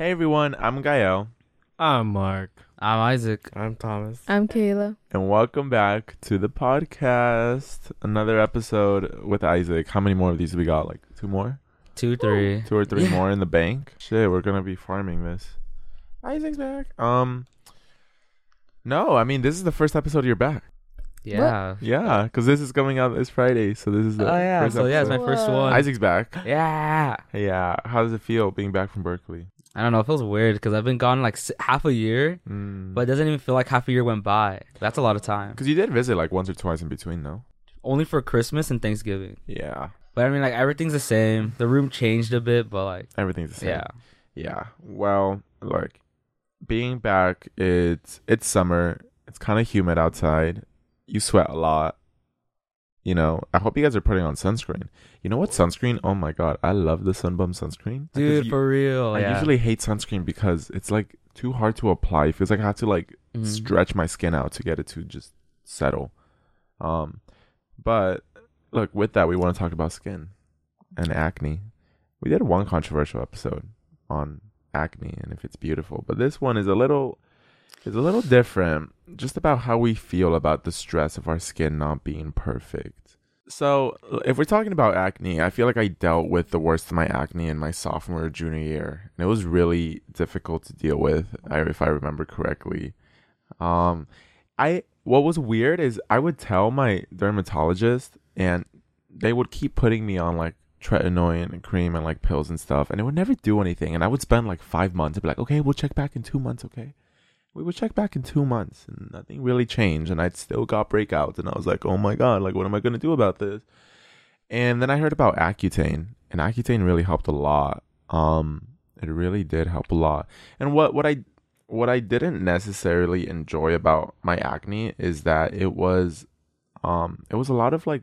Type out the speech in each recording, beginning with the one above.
Hey everyone, I'm Gael, I'm Mark. I'm Isaac. I'm Thomas. I'm Kayla. and welcome back to the podcast. Another episode with Isaac. How many more of these do we got? Like two more? Two, three. Two or three Yeah. more in the bank? Shit, we're gonna be farming this. Isaac's back. Um, no, I mean this is the first episode you're back. Yeah. Yeah, because this is coming out this Friday, so this is the Oh yeah. first So yeah, it's my first one. Isaac's back. yeah. Yeah, how does it feel being back from Berkeley? I don't know. It feels weird because I've been gone like half a year, Mm. but it doesn't even feel like half a year went by. That's a lot of time. because you did visit like once or twice in between, though. Only for Christmas and Thanksgiving. Yeah, But I mean, like everything's the same. The room changed a bit, but like, everything's the same. yeah. Yeah. Well, like being back, it's it's summer. It's kind of humid outside. You sweat a lot. You know, I hope you guys are putting on sunscreen. You know what sunscreen? Oh my god, I love the Sun Bum sunscreen. Because Dude, you- for real. I yeah. usually hate sunscreen because it's like too hard to apply. It feels like I have to like Mhm. stretch my skin out to get it to just settle. Um, but look, with that, we want to talk about skin and acne. We did one controversial episode on acne and if it's beautiful, but this one is a little is a little different, just about how we feel about the stress of our skin not being perfect. So, if we're talking about acne, I feel like I dealt with the worst of my acne in my sophomore or junior year, and it was really difficult to deal with, if I remember correctly. Um, I what was weird is I would tell my dermatologist, and they would keep putting me on like tretinoin and cream and like pills and stuff, and it would never do anything. And I would spend like five months. I'd be like, okay, we'll check back in two months, okay. We would check back in two months, and nothing really changed, and I'd still got breakouts, and I was like, oh my god, like what am I gonna do about this? And then I heard about Accutane, and Accutane really helped a lot. Um, it really did help a lot. And what what I what I didn't necessarily enjoy about my acne is that it was, um, it was a lot of like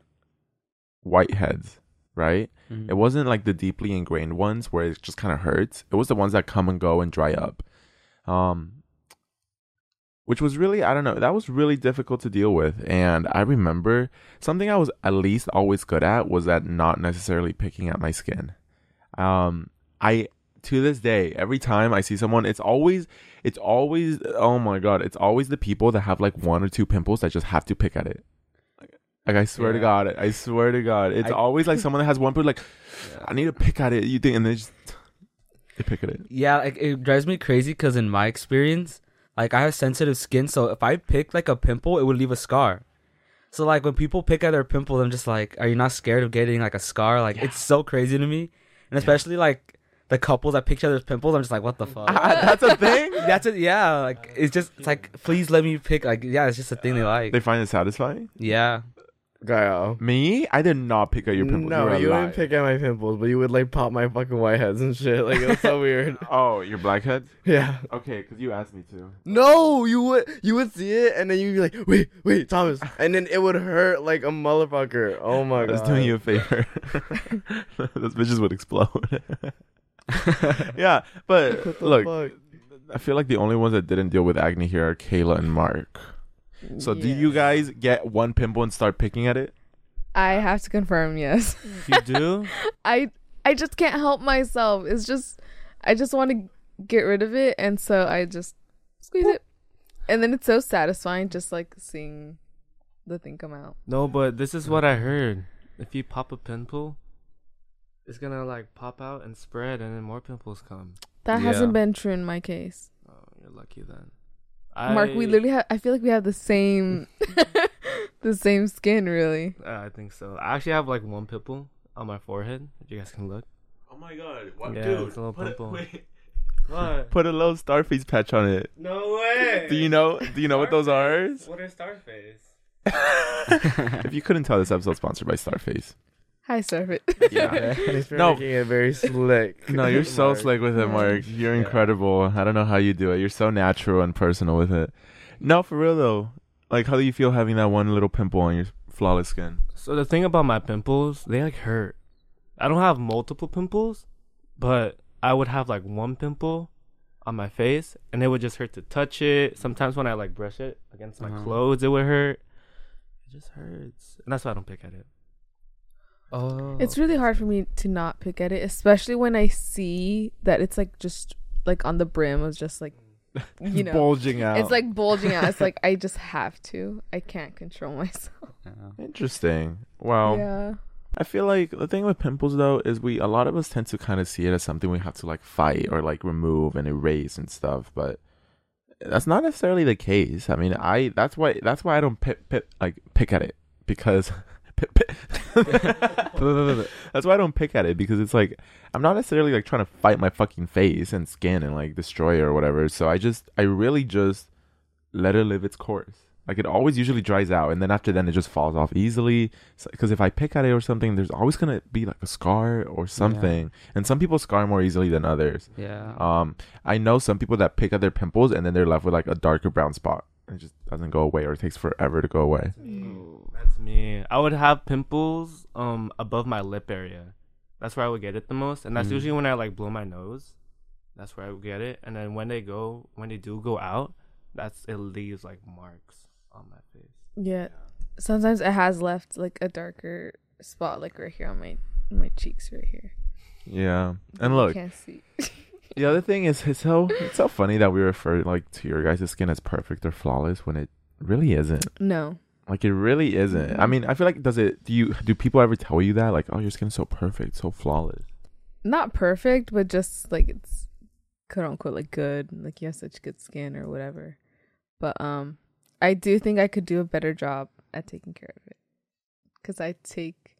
whiteheads, right? Mhm. It wasn't like the deeply ingrained ones where it just kind of hurts. It was the ones that come and go and dry up. Um which was really I don't know, that was really difficult to deal with. And I remember something I was at least always good at was at not necessarily picking at my skin. Um I to this day, every time I see someone, it's always it's always oh my god, it's always the people that have like one or two pimples that just have to pick at it. Like I swear to God, I swear to God, it's I- always like someone that has one pimple. Like I need to pick at it. You think, and they just they pick at it. Yeah, like it drives me crazy because in my experience, like I have sensitive skin, so if I pick like a pimple, it would leave a scar. So like when people pick at their pimple, I'm just like, are you not scared of getting like a scar? Like it's so crazy to me, and especially like the couples that pick at their pimples, I'm just like, what the fuck? Ah, that's a thing. That's it. Yeah, like it's just it's like, please let me pick. Like yeah, it's just a thing they uh, like. They find it satisfying. Yeah, Gael. Me, I did not pick at your pimples. No, you liar. wouldn't pick at my pimples, but you would like pop my fucking whiteheads and shit. Like it was so weird. Oh, your blackheads. Yeah. Okay, because you asked me to. No, you would you would see it and then you'd be like, wait, wait, Thomas, and then it would hurt like a motherfucker. Oh my I god. was doing you a favor. Those bitches would explode. yeah, but look, fuck? I feel like the only ones that didn't deal with acne here are Kayla and Mark. So, do you guys get one pimple and start picking at it? I have to confirm, yes. You do? I I just can't help myself. It's just I just want to get rid of it and so I just squeeze it. And then it's so satisfying just like seeing the thing come out. No, but this is what I heard. If you pop a pimple, it's gonna like pop out and spread, and then more pimples come. That Yeah. hasn't been true in my case. Oh, you're lucky then. Mark, we literally have I feel like we have the same the same skin really. Uh, I think so. I actually have like one pimple on my forehead. If you guys can look. Oh my god! What, Yeah, dude, it's a little put it- pimple. What? Put a little starface patch on it. No way. Do you know? Do you know what those are? What are Starface? if you couldn't tell, this episode sponsored by Starface. Hi, Surf Yeah. Thanks for No. making it very slick. No, you're so Mark. slick with it, Mark. You're Yeah. incredible. I don't know how you do it. You're so natural and personal with it. No, for real though. Like, how do you feel having that one little pimple on your flawless skin? So the thing about my pimples, they like hurt. I don't have multiple pimples, but I would have like one pimple on my face, and it would just hurt to touch it. Sometimes when I like brush it against my Uh-huh. clothes, it would hurt. It just hurts, and that's why I don't pick at it. Oh, It's really hard for me to not pick at it, especially when I see that it's like just like on the brim was just like you know bulging out. it's like bulging out. It's like I just have to. I can't control myself. Yeah. interesting. Well, yeah. I feel like the thing with pimples though is we a lot of us tend to kind of see it as something we have to like fight or like remove and erase and stuff, but that's not necessarily the case. I mean, I that's why that's why I don't pick, pick like pick at it because pick, pick. that's why I don't pick at it because it's like I'm not necessarily like trying to fight my fucking face and skin and like destroy it or whatever. So I just I really just let it live its course. Like it always usually dries out, and then after then it just falls off easily. Because if I pick at it or something, there's always gonna be like a scar or something. And some people scar more easily than others. Yeah. Um, I know some people that pick at their pimples and then they're left with like a darker brown spot. And it just doesn't go away, or it takes forever to go away. That's me. I would have pimples um above my lip area. That's where I would get it the most, and that's Mm. usually when I like blow my nose. That's where I would get it, and then when they go, when they do go out, that's it leaves like marks on my face. Yeah. Sometimes it has left like a darker spot, like right here on my my cheeks, right here. Yeah, and You look, can't see. the other thing is it's so it's so funny that we refer like to your guys' skin as perfect or flawless when it really isn't. no. Like it really isn't. I mean, I feel like does it? Do you do people ever tell you that? Like, oh, your skin's so perfect, so flawless. Not perfect, but just like it's quote unquote like good. Like you have such good skin or whatever. But um I do think I could do a better job at taking care of it. Cause I take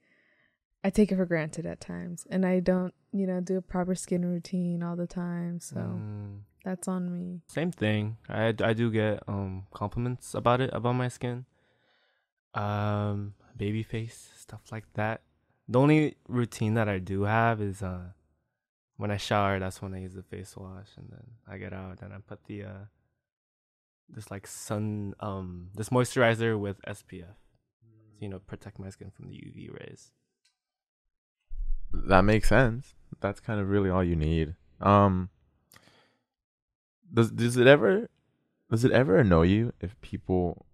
I take it for granted at times. And I don't, you know, do a proper skin routine all the time. So Mm, that's on me. same thing. I I do get um compliments about it about my skin. Um, baby face stuff like that. The only routine that I do have is uh when I shower. That's when I use the face wash, and then I get out and I put the uh this like sun um this moisturizer with SPF. to, You know, protect my skin from the UV rays. That makes sense. That's kind of really all you need. Um, does does it ever does it ever annoy you if people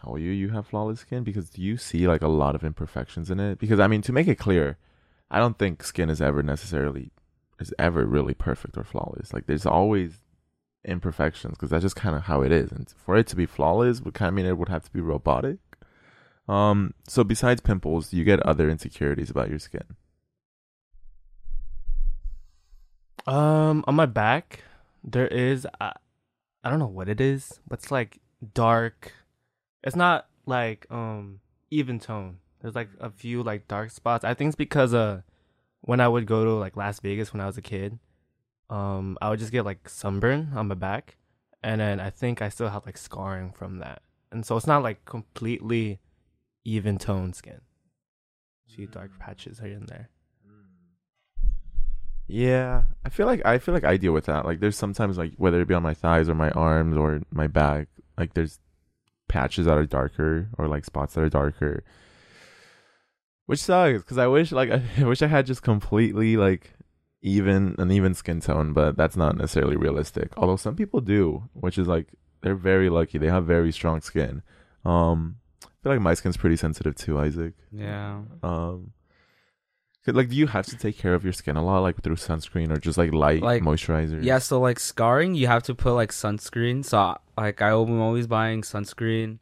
tell you you have flawless skin because do you see like a lot of imperfections in it? Because I mean, to make it clear, I don't think skin is ever necessarily is ever really perfect or flawless. Like there's always imperfections because that's just kind of how it is. And for it to be flawless would kind of mean it would have to be robotic. Um, so besides pimples, you get other insecurities about your skin? Um, on my back, there is I, I don't know what it is, but it's like dark. It's not like um even tone. There's like a few like dark spots. I think it's because uh when I would go to like Las Vegas when I was a kid, um I would just get like sunburn on my back, and then I think I still have like scarring from that, and so it's not like completely even tone skin. A few dark patches here and there. Yeah, I feel like I feel like I deal with that. Like there's sometimes like whether it be on my thighs or my arms or my back, like there's patches that are darker or like spots that are darker. Which sucks cuz I wish like I wish I had just completely like even an even skin tone, but that's not necessarily realistic. Although some people do, which is like they're very lucky. They have very strong skin. Um I feel like my skin's pretty sensitive too, Isaac. Yeah. Um, like, do you have to take care of your skin a lot, like through sunscreen or just like light Like, moisturizer? Yeah, so like scarring, you have to put like sunscreen. So like I'm always buying sunscreen.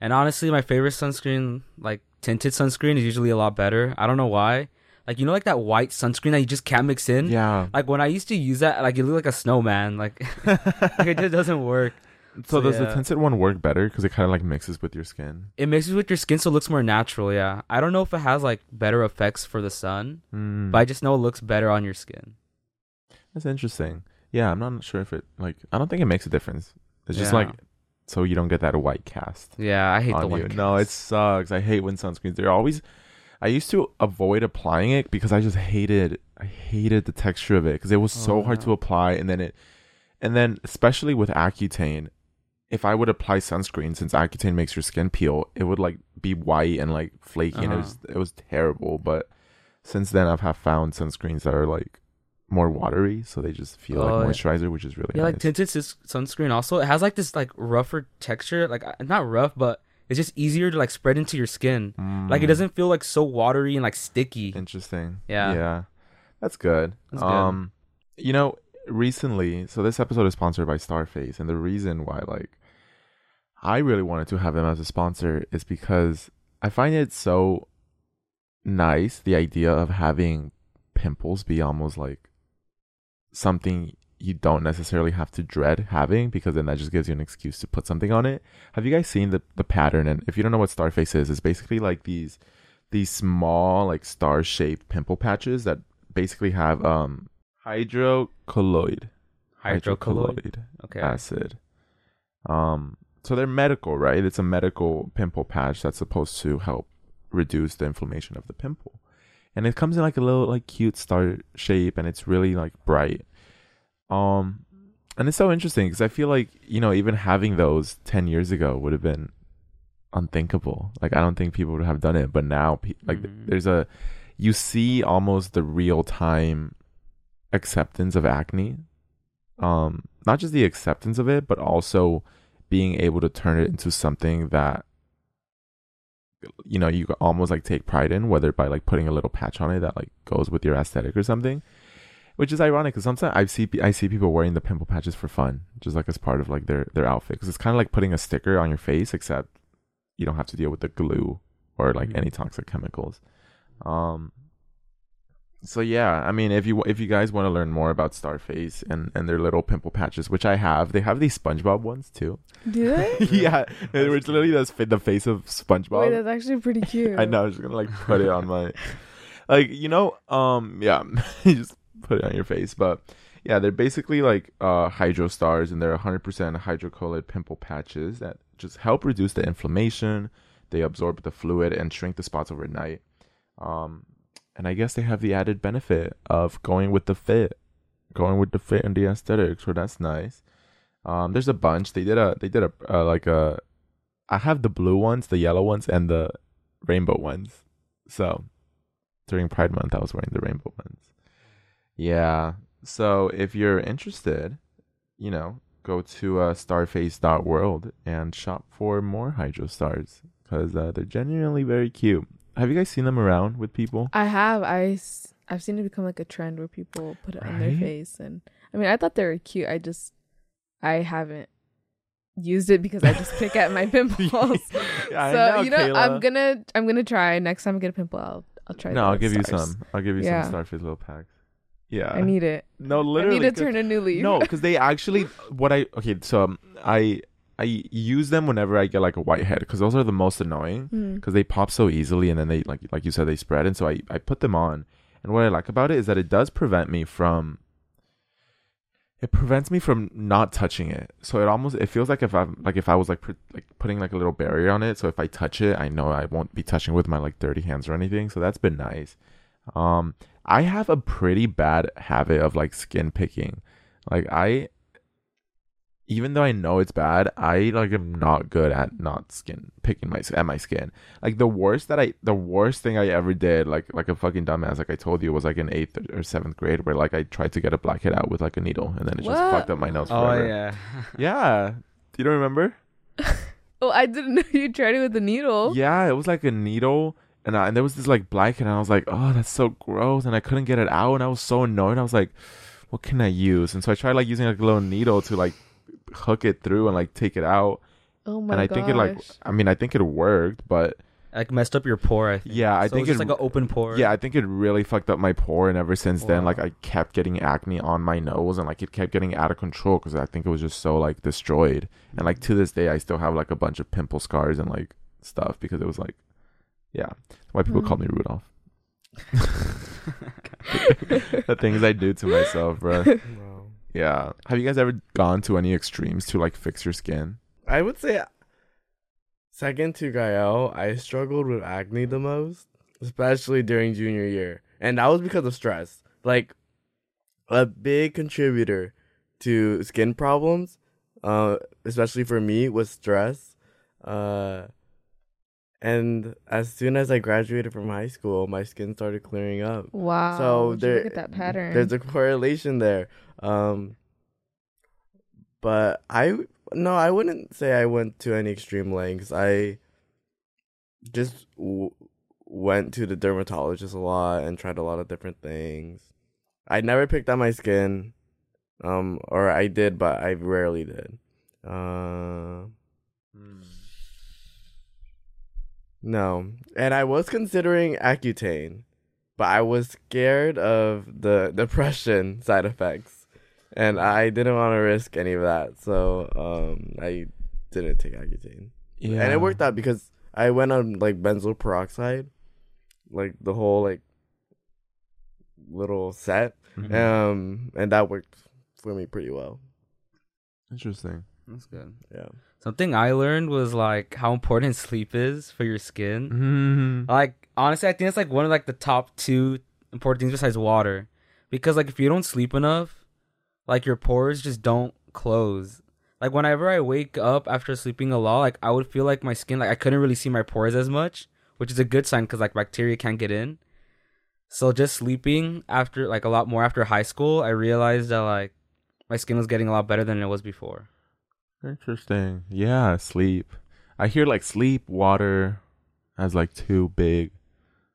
And honestly, my favorite sunscreen, like tinted sunscreen, is usually a lot better. I don't know why. Like you know, like that white sunscreen that you just can't mix in. Yeah. Like when I used to use that, like it looked like a snowman. Like, like it just doesn't work. So so does the yeah. tinted one work better because it kind of like mixes with your skin? It mixes with your skin, so it looks more natural. Yeah, I don't know if it has like better effects for the sun, Mm. but I just know it looks better on your skin. That's interesting. Yeah, I'm not sure if it like. I don't think it makes a difference. It's just Yeah. like so you don't get that white cast. Yeah, I hate the white. you. No, it sucks. I hate when sunscreens. They're always. I used to avoid applying it because I just hated. I hated the texture of it because it was so Oh, hard to apply, and then it, and then especially with Accutane, if I would apply sunscreen, since Accutane makes your skin peel, it would like be white and like flaky, and it was Uh-huh. it was terrible. But since then, I've have found sunscreens that are like more watery, so they just feel Oh, like yeah. moisturizer, which is really Yeah, like nice. tinted sus- sunscreen. Also, it has like this like rougher texture. Like not rough, but it's just easier to like spread into your skin. Like it Mm. doesn't feel like so watery and like sticky. Interesting. Yeah. Yeah. That's good. That's good. um you know, recently, so this episode is sponsored by Starface, and the reason why like I really wanted to have them as a sponsor is because I find it so nice the idea of having pimples be almost like something you don't necessarily have to dread having because then that just gives you an excuse to put something on it. Have you guys seen the the pattern? And if you don't know what Starface is, it's basically like these these small like star shaped pimple patches that basically have um hydrocolloid Hydrocolloid. Okay. acid. Um, so they're medical, right? It's a medical pimple patch that's supposed to help reduce the inflammation of the pimple, and it comes in like a little like cute star shape, and it's really like bright. Um, and it's so interesting because I feel like you know even having those ten years ago would have been unthinkable. Like I don't think people would have done it, but now like Mhm. there's a you see almost the real time acceptance of acne um not just the acceptance of it but also being able to turn it into something that you know you almost like take pride in whether by like putting a little patch on it that like goes with your aesthetic or something which is ironic because sometimes I see I see people wearing the pimple patches for fun just like as part of like their their outfit because it's kind of like putting a sticker on your face except you don't have to deal with the glue or like Mhm. any toxic chemicals um so yeah, I mean, if you if you guys want to learn more about Starface and and their little pimple patches, which I have, they have these SpongeBob ones too. Do they? yeah, it was literally the fa- the face of SpongeBob. Wait, that's actually pretty cute. I know. I was just gonna like put it on my, like you know, um, yeah, you just put it on your face. But yeah, they're basically like uh hydro stars, and they're 100% hydrocolloid pimple patches that just help reduce the inflammation. They absorb the fluid and shrink the spots overnight. Um, and I guess they have the added benefit of going with the fit, going with the fit and the aesthetics. So that's nice. Um, there's a bunch. They did a they did a uh, like a. I have the blue ones, the yellow ones, and the rainbow ones. So during Pride Month, I was wearing the rainbow ones. Yeah. So if you're interested, you know, go to uh, starface.world and shop for more hydro stars because uh, they're genuinely very cute. Have you guys seen them around with people? I have. I I've seen it become like a trend where people put it on their face, and I mean, I thought they were cute. I just, I haven't used it because I just pick at my pimples. Yeah, so you know, I'm gonna, I'm gonna try next time I get a pimple. I'll, I'll try. No, I'll give you some. I'll give you Yeah. some Starface little packs. Yeah. I need it. no, literally, I need to turn a new leaf. No, because they actually what I okay. So um, I I use them whenever I get like a whitehead because those are the most annoying Hmm. because they pop so easily and then they like like you said they spread. And so I I put them on. And what I like about it is that it does prevent me from it prevents me from not touching it. So it almost it feels like if I'm like if I was like pr- like putting like a little barrier on it so if I touch it I know I won't be touching with my like dirty hands or anything. So that's been nice. Um I have a pretty bad habit of like skin picking. Like I even though I know it's bad, I like am not good at not skin picking my at my skin. Like the worst that I the worst thing I ever did, like like a fucking dumbass, like I told you, was like in eighth or seventh grade, where like I tried to get a blackhead out with like a needle, and then it just fucked up my nose Forever. Oh forever. yeah. yeah. You don't remember? Oh, I didn't know you tried it with a needle. Yeah, it was like a needle, and I, and there was this like blackhead, and I was like, oh, that's so gross, and I couldn't get it out, and I was so annoyed. I was like, what can I use? And so I tried like using like a little needle to like hook it through and like take it out. Oh my and I gosh. think it like I mean I think it worked, but Like messed up your pore. I think. yeah, I So think it's just it like an open pore. yeah, I think it really fucked up my pore, and ever since then, like I kept getting acne on my nose, and like it kept getting out of control because I think it was just so like destroyed, and like to this day, I still have like a bunch of pimple scars and like stuff because it was like, yeah, why people Hmm. call me Rudolph. the things I do to myself, bro. Yeah. Have you guys ever gone to any extremes to like fix your skin? I would say second to Gael, I struggled with acne the most, especially during junior year. And that was because of stress. Like a big contributor to skin problems, uh, especially for me, was stress. Uh, and as soon as I graduated from high school, my skin started clearing up. Wow. So there, look at that pattern. There's a correlation there. Um, but I no, I wouldn't say I went to any extreme lengths. I just w- went to the dermatologist a lot and tried a lot of different things. I never picked out my skin. Um, or I did, but I rarely did. Uh, no, and I was considering Accutane, but I was scared of the depression side effects, and I didn't want to risk any of that, so um, I didn't take Accutane. Yeah. And it worked out because I went on like benzoyl peroxide, like the whole like little set, Mhm. um, and that worked for me pretty well. Interesting. That's good. Yeah. Something I learned was like how important sleep is for your skin. Mm-hmm. Like honestly, I think it's like one of like the top two important things besides water, because like if you don't sleep enough, like your pores just don't close. Like whenever I wake up after sleeping a lot, like I would feel like my skin like I couldn't really see my pores as much, which is a good sign because like bacteria can't get in. So just sleeping after like a lot more after high school, I realized that like my skin was getting a lot better than it was before. Interesting. Yeah, sleep. I hear like sleep, water as like too big.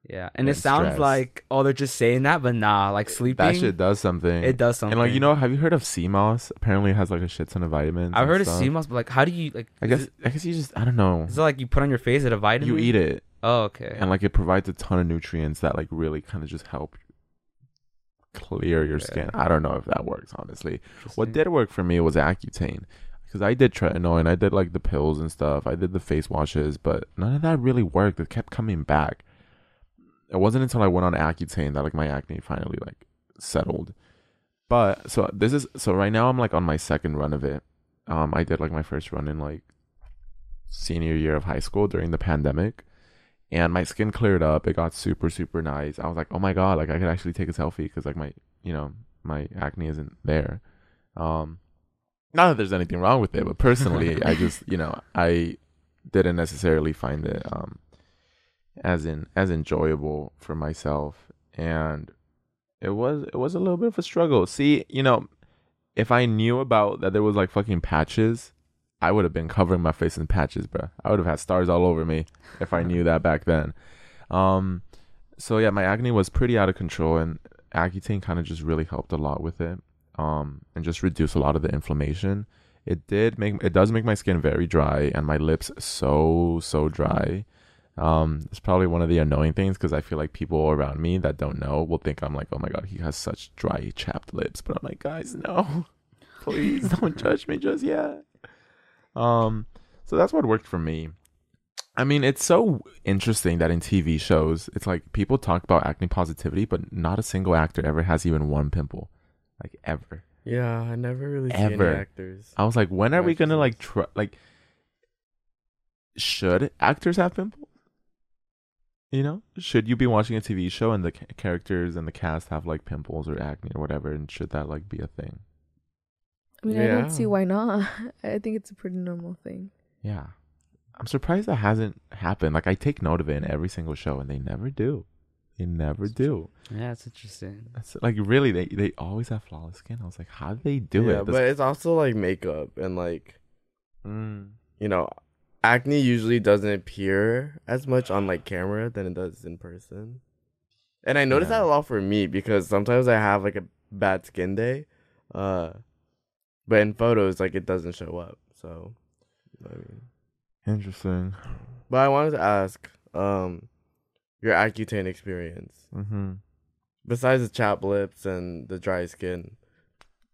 Yeah, and it sounds stress. like oh they're just saying that, but nah, like sleeping That shit does something. it does something. And like you know, have you heard of sea moss? Apparently, it has like a shit ton of vitamins. I've heard of stuff. sea moss, but like, how do you like? I guess it- I guess you just I don't know. is it like you put on your face at a vitamin? You eat it, Oh, okay. and like it provides a ton of nutrients that like really kind of just help clear your skin. I don't know if that works honestly. What did work for me was Accutane. Because I did tretinoin, I did like the pills and stuff, I did the face washes, but none of that really worked. It kept coming back. It wasn't until I went on Accutane that like my acne finally like settled. But so this is so right now I'm like on my second run of it. Um, I did like my first run in like senior year of high school during the pandemic, and my skin cleared up. It got super super nice. I was like, oh my god, like I could actually take a selfie because like my you know my acne isn't there. Um, not that there's anything wrong with it, but personally, I just you know I didn't necessarily find it um as in as enjoyable for myself, and it was it was a little bit of a struggle. See, you know, if I knew about that there was like fucking patches, I would have been covering my face in patches, bro. I would have had stars all over me if I knew that back then. Um, so yeah, my acne was pretty out of control, and Accutane kind of just really helped a lot with it. Um, and just reduce a lot of the inflammation. It did make it does make my skin very dry and my lips so so dry. Um, it's probably one of the annoying things because I feel like people around me that don't know will think I'm like, oh my god, he has such dry, chapped lips. But I'm like, guys, no, please don't judge me just yet. Um, so that's what worked for me. I mean, it's so interesting that in TV shows, it's like people talk about acne positivity, but not a single actor ever has even one pimple, like ever. Yeah, I never really see Ever. any actors. I was like, when are we gonna like try like? Should actors have pimples? You know, should you be watching a TV show and the ca- characters and the cast have like pimples or acne or whatever, and should that like be a thing? I mean, I don't see why not. I think it's a pretty normal thing. Yeah, I'm surprised that hasn't happened. Like I take note of it in every single show, and they never do. They never do. yeah, it's interesting. That's like really, they they always have flawless skin. I was like, how do they do yeah, it? but it's also like makeup and like Mm. you know, acne usually doesn't appear as much on like camera than it does in person. And I notice that a lot for me because sometimes I have like a bad skin day, uh, but in photos like it doesn't show up. So, I mean, interesting. but I wanted to ask, um, your Accutane experience Mm-hmm. besides the chapped lips and the dry skin.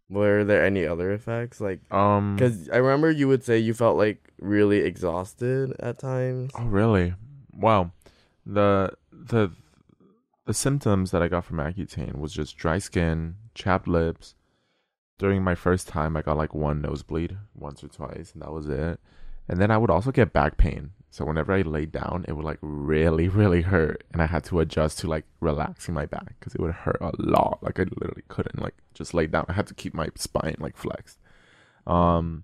Were there any other effects like? Um. Because I remember you would say you felt like really exhausted at times. Oh, really? Wow. The the the symptoms that I got from Accutane was just dry skin, chapped lips. During my first time, I got like one nosebleed once or twice, and that was it. And then I would also get back pain. So whenever I laid down, it would like really, really hurt, and I had to adjust to like relaxing my back because it would hurt a lot. Like I literally couldn't like just lay down. I had to keep my spine like flexed. Um,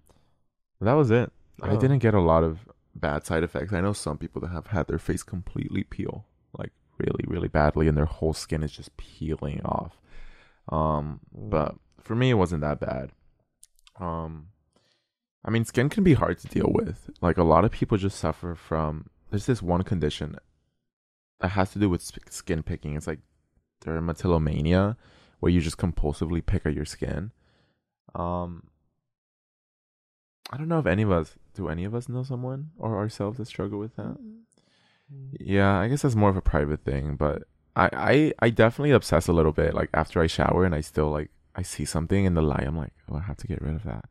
that was it. I Oh. didn't get a lot of bad side effects. I know some people that have had their face completely peel, like really, really badly, and their whole skin is just peeling off. Um, but for me, it wasn't that bad. Um, I mean, skin can be hard to deal with. Like a lot of people just suffer from. There's this one condition that has to do with sp- skin picking. It's like dermatillomania, where you just compulsively pick at your skin. Um, I don't know if any of us do. Any of us know someone or ourselves that struggle with that? Yeah, I guess that's more of a private thing, but I, I, I definitely obsess a little bit. Like after I shower and I still like I see something in the light, I'm like, oh, I have to get rid of that,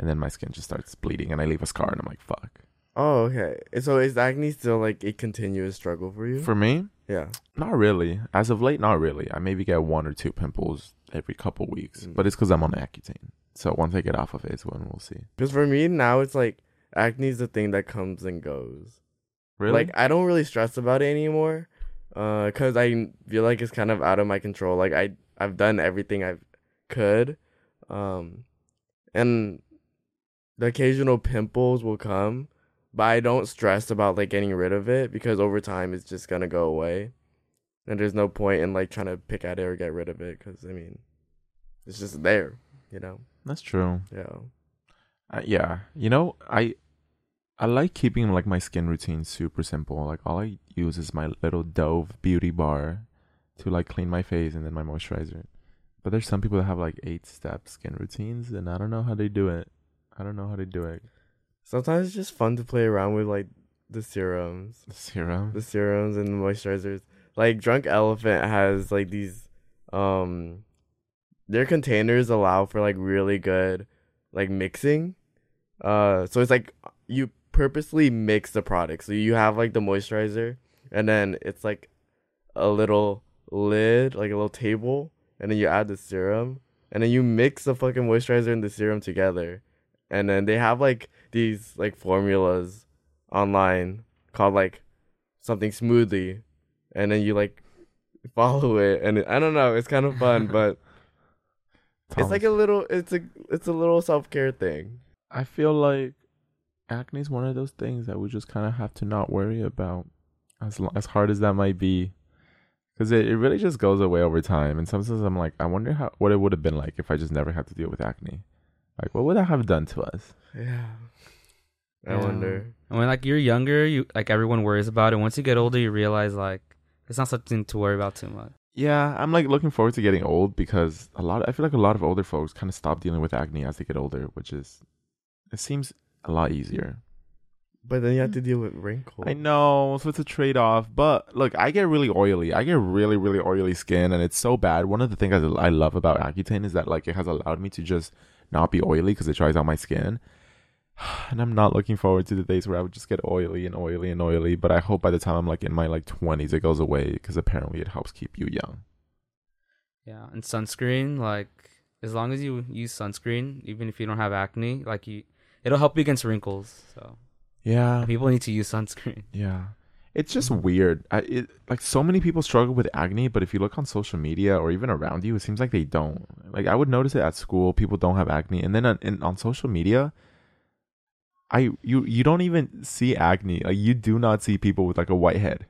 and then my skin just starts bleeding and I leave a scar and I'm like, fuck. Oh, okay. So is acne still like a continuous struggle for you? For me, yeah. not really. As of late, not really. I maybe get one or two pimples every couple weeks, Mm. but it's because I'm on Accutane. So once I get off of it, it's when we'll see. Because for me now, it's like acne is the thing that comes and goes. Really? Like I don't really stress about it anymore, uh, cause I feel like it's kind of out of my control. Like I I've done everything I could, um, and the occasional pimples will come, but I don't stress about like getting rid of it because over time it's just gonna go away, and there's no point in like trying to pick at it or get rid of it. Cause I mean, it's just there, you know. That's true. Yeah. Uh, yeah, you know, I I like keeping like my skin routine super simple. Like all I use is my little Dove beauty bar to like clean my face and then my moisturizer. But there's some people that have like eight step skin routines and I don't know how they do it. I don't know how to do it. Sometimes it's just fun to play around with like the serums. The serum. the serums and the moisturizers. Like Drunk Elephant has like these um their containers allow for like really good like mixing. Uh so it's like you purposely mix the product. So you have like the moisturizer and then it's like a little lid, like a little table, and then you add the serum and then you mix the fucking moisturizer and the serum together. And then they have like these like formulas online called like something smoothly and then you like follow it and it, I don't know, it's kind of fun, but it's like a little it's a it's a little self-care thing. I feel like acne is one of those things that we just kind of have to not worry about, as lo- as hard as that might be, because it, it really just goes away over time. And sometimes I'm like, I wonder how what it would have been like if I just never had to deal with acne. Like, what would that have done to us? Yeah. I Yeah. wonder. And when like you're younger, you like everyone worries about it. Once you get older, you realize like it's not something to worry about too much. Yeah, I'm like looking forward to getting old because a lot. I feel like a lot of older folks kind of stop dealing with acne as they get older, which is it seems a lot easier. But then you have to mm. deal with wrinkles. I know, so it's a trade off. But look, I get really oily. I get really, really oily skin, and it's so bad. One of the things I I love about Accutane is that like it has allowed me to just not be oily because it dries out my skin. And I'm not looking forward to the days where I would just get oily and oily and oily. But I hope by the time I'm like in my like 20s, it goes away because apparently it helps keep you young. Yeah, and sunscreen like as long as you use sunscreen, even if you don't have acne, like you, it'll help you against wrinkles. So Yeah, people need to use sunscreen. Yeah. It's just mm-hmm. weird. I, it like so many people struggle with acne, but if you look on social media or even around you, it seems like they don't. Like I would notice it at school, people don't have acne, and then on, in, on social media, I you you don't even see acne. Like you do not see people with like a white head.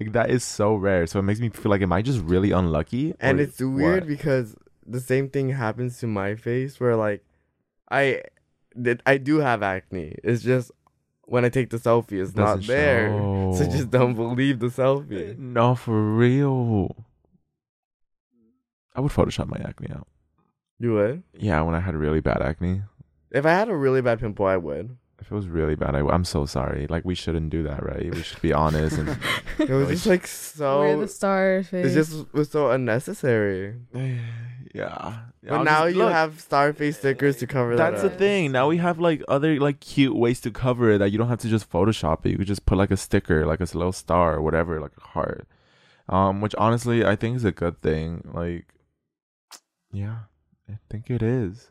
Like that is so rare. So it makes me feel like am I just really unlucky? And it's weird what? because the same thing happens to my face where like I did I do have acne. It's just when I take the selfie it's not Doesn't there. show. So just don't believe the selfie. No, for real. I would Photoshop my acne out. You would? Yeah, when I had really bad acne. If I had a really bad pimple I would. If it was really bad, I, am so sorry. Like we shouldn't do that, right? We should be honest and It was just like Wear so the Starface. it just was so unnecessary. yeah. But now you have Starface stickers to cover that That's the thing. Now we have like other like cute ways to cover it that you don't have to just Photoshop it. You could just put like a sticker, like a little star or whatever, like a heart. Um, which honestly I think is a good thing. Like, yeah, I think it is.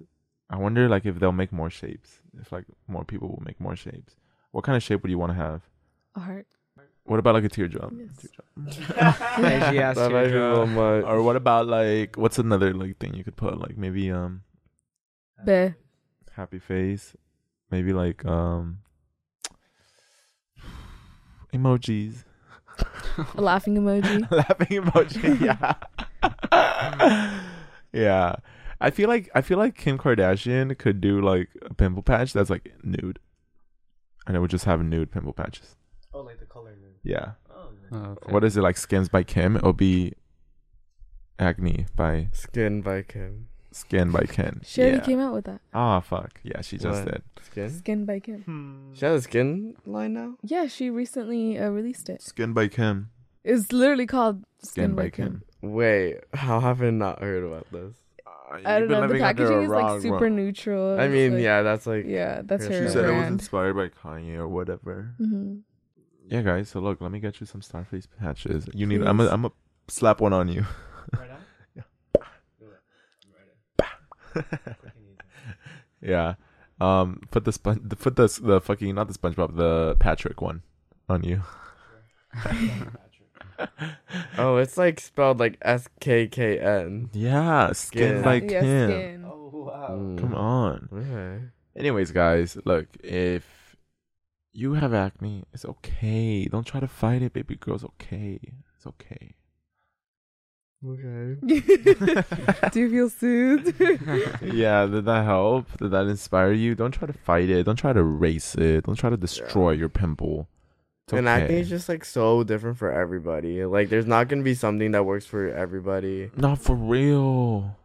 I wonder like if they'll make more shapes. If like more people will make more shapes. What kind of shape would you want to have? a heart. What about like a teardrop? Yes. Teardrop. Crazy ass That might be a little much. Or what about like what's another like thing you could put? Like maybe um Be. happy face. Maybe like um emojis. A laughing emoji. Laughing emoji. Yeah. yeah. I feel like I feel like Kim Kardashian could do like a pimple patch that's like nude. And it would just have nude pimple patches. Oh, like the color. nude. Yeah. Oh, Oh, okay. What is it like skins by Kim? It'll be acne by Skin by Kim. Skin by Kim. She already yeah. came out with that. Oh fuck. Yeah, she just What? did. Skin. Skin by Kim. She has a skin line now. Yeah, she recently uh, released it. Skin by Kim. It's literally called Skin, by Kim. Wait, how have I not heard about this? I don't know. The packaging is like super neutral. I mean, like- yeah, that's like yeah, that's She her She said it was inspired by Kanye or whatever. hmm Yeah, guys. So look, let me get you some Starface patches. You need. I'm. Please. A, I'm a slap one on you. yeah. Um. Put the sponge. Put the the fucking not the SpongeBob the Patrick one on you. Oh, it's like spelled like S K K N. Yeah. Skin, Skin. by yeah, Kim. skin. Oh wow. Mm. Come on. Okay. Anyways, guys, look, if you have acne, it's okay. Don't try to fight it, baby girl. It's okay. It's okay. Okay. Do you feel soothed? yeah, did that help? Did that inspire you? Don't try to fight it. Don't try to erase it. Don't try to destroy your pimple. It's And okay. acne is just like so different for everybody. Like, there's not gonna be something that works for everybody. Not for real.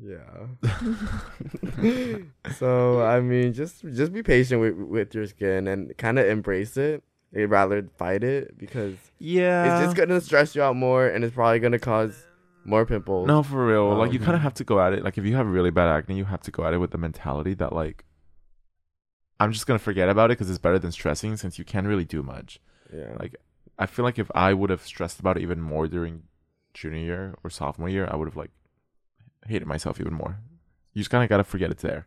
Yeah. so I mean, just just be patient with with your skin and kind of embrace it. eh, rather fight it because Yeah. it's just gonna stress you out more and it's probably gonna cause more pimples. No, for real. like you Um, kind of have to go at it. Like if you have really bad acne, you have to go at it with the mentality that like I'm just gonna forget about it because it's better than stressing since you can't really do much. Yeah. Like I feel like if I would have stressed about it even more during junior year or sophomore year, I would have like hated myself even more. You just kind of gotta forget it's there.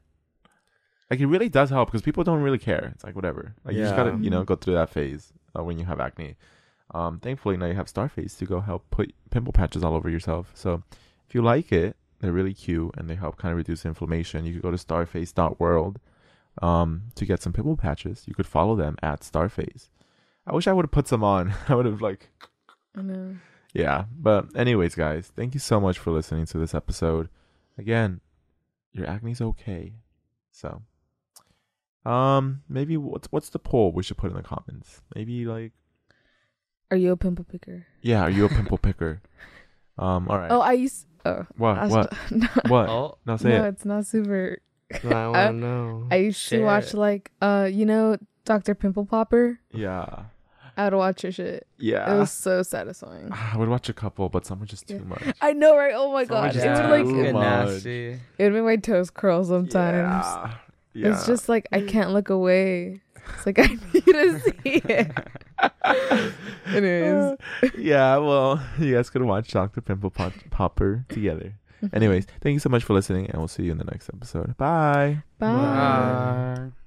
Like it really does help because people don't really care. It's like whatever. Like you just gotta you know go through that phase uh, when you have acne. Um, thankfully now you have Starface to go help put pimple patches all over yourself. So if you like it, they're really cute and they help kind of reduce inflammation. You could go to starface.world um, to get some pimple patches. You could follow them at Starface. I wish I would have put some on. I would have like I know. yeah. But anyways, guys, thank you so much for listening to this episode. Again, your acne's okay. So um maybe what's what's the poll we should put in the comments? Maybe like Are you a pimple picker? yeah, are you a pimple picker? Um all right. Oh, I used. Oh, what what no, what? Oh, No, say no, it. it's not super. No, I want to know. I used to watch like uh, you know, Doctor Pimple Popper. Yeah. I would watch your shit. Yeah. It was so satisfying. I would watch a couple, but some were just too much. I know, right? Oh my So much god, it is would too like much. it, nasty. it would make my toes curl sometimes. Yeah. yeah. It's just like I can't look away. It's like I need to see it. Anyways, yeah, well, you guys could watch Dr. Pimple Pop- Popper together. Anyways, thank you so much for listening, and we'll see you in the next episode. Bye. bye. Bye.